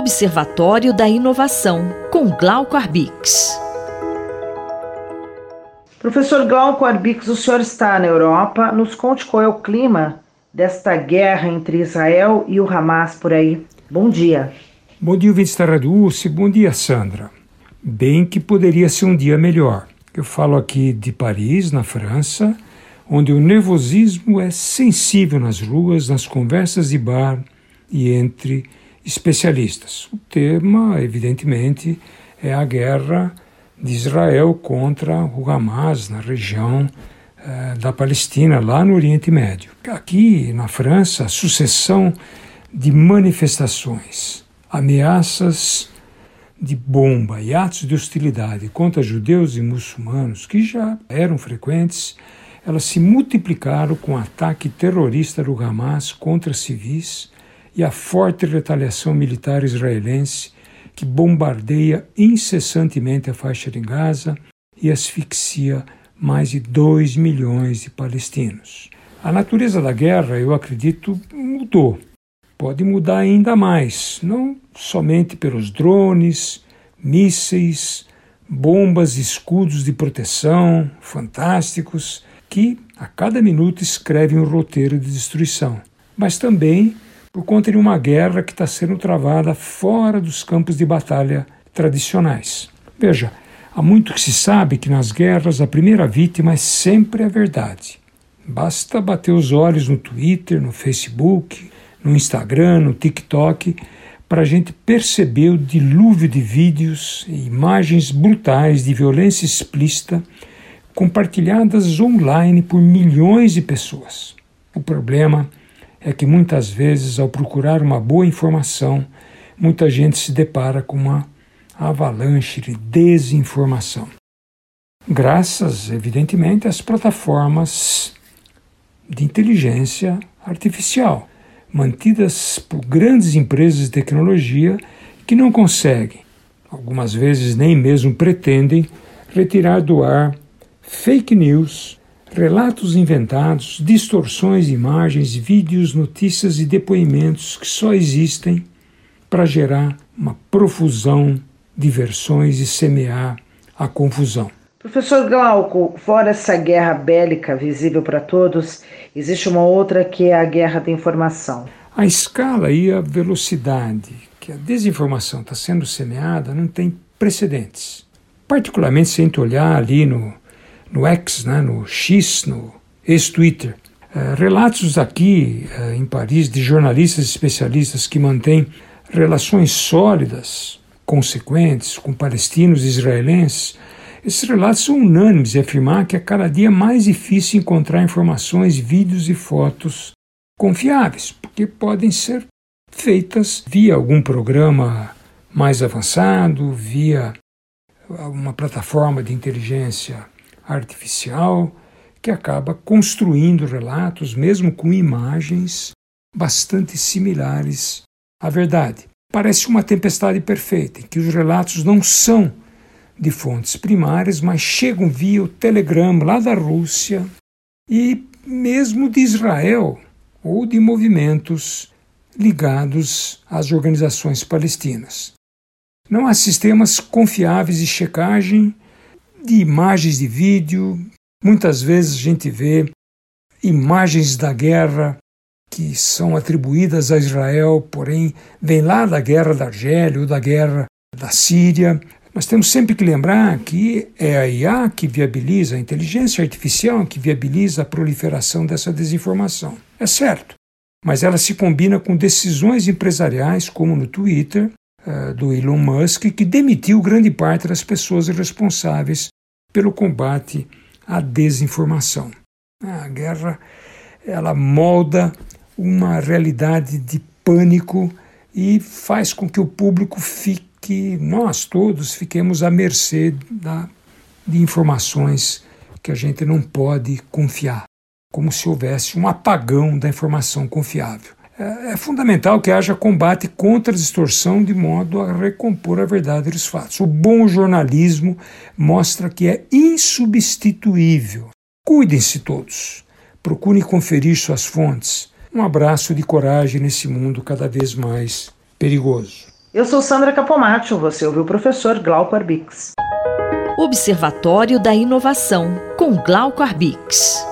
Observatório da Inovação, com Glauco Arbix. Professor Glauco Arbix, o senhor está na Europa. Nos conte qual é o clima desta guerra entre Israel e o Hamas por aí. Bom dia. Bom dia, ouvintes da Dulce. Bom dia, Sandra. Bem que poderia ser um dia melhor. Eu falo aqui de Paris, na França, onde o nervosismo é sensível nas ruas, nas conversas de bar e entre especialistas. O tema, evidentemente, é a guerra de Israel contra o Hamas na região eh, da Palestina, lá no Oriente Médio. Aqui na França, a sucessão de manifestações, ameaças de bomba e atos de hostilidade contra judeus e muçulmanos, que já eram frequentes, elas se multiplicaram com o ataque terrorista do Hamas contra civis e a forte retaliação militar israelense que bombardeia incessantemente a faixa de Gaza e asfixia mais de 2 milhões de palestinos. A natureza da guerra, eu acredito, mudou. Pode mudar ainda mais, não somente pelos drones, mísseis, bombas escudos de proteção fantásticos que a cada minuto escrevem um roteiro de destruição, mas também por conta de uma guerra que está sendo travada fora dos campos de batalha tradicionais. Veja, há muito que se sabe que nas guerras a primeira vítima é sempre a verdade. Basta bater os olhos no Twitter, no Facebook, no Instagram, no TikTok, para a gente perceber o dilúvio de vídeos e imagens brutais de violência explícita compartilhadas online por milhões de pessoas. O problema é que muitas vezes, ao procurar uma boa informação, muita gente se depara com uma avalanche de desinformação. Graças, evidentemente, às plataformas de inteligência artificial, mantidas por grandes empresas de tecnologia que não conseguem, algumas vezes nem mesmo pretendem, retirar do ar fake news, relatos inventados, distorções de imagens, vídeos, notícias e depoimentos que só existem para gerar uma profusão de versões e semear a confusão. Professor Glauco, fora essa guerra bélica visível para todos, existe uma outra que é a guerra da informação. A escala e a velocidade que a desinformação está sendo semeada não tem precedentes. Particularmente se a gente olhar ali no, no X, né, no X, no ex-Twitter. Uh, relatos aqui uh, em Paris de jornalistas especialistas que mantêm relações sólidas, consequentes com palestinos e israelenses. Esses relatos são unânimes em afirmar que é cada dia mais difícil encontrar informações, vídeos e fotos confiáveis, porque podem ser feitas via algum programa mais avançado, via uma plataforma de inteligência artificial que acaba construindo relatos, mesmo com imagens bastante similares à verdade. Parece uma tempestade perfeita, em que os relatos não são de fontes primárias, mas chegam via o telegrama lá da Rússia e mesmo de Israel ou de movimentos ligados às organizações palestinas. Não há sistemas confiáveis de checagem de imagens de vídeo. Muitas vezes a gente vê imagens da guerra que são atribuídas a Israel, porém vem lá da guerra da Argélia ou da guerra da Síria. Nós temos sempre que lembrar que é a IA que viabiliza, a inteligência artificial que viabiliza a proliferação dessa desinformação. É certo, mas ela se combina com decisões empresariais, como no Twitter, uh, do Elon Musk, que demitiu grande parte das pessoas responsáveis pelo combate à desinformação. A guerra ela molda uma realidade de pânico e faz com que o público fique, nós todos fiquemos à mercê da, de informações que a gente não pode confiar, como se houvesse um apagão da informação confiável. É, é fundamental que haja combate contra a distorção de modo a recompor a verdade dos fatos. O bom jornalismo mostra que é insubstituível. Cuidem-se todos. Procurem conferir suas fontes. Um abraço de coragem nesse mundo cada vez mais perigoso. Eu sou Sandra Capomatto, você ouviu o professor Glauco Arbix. Observatório da Inovação, com Glauco Arbix.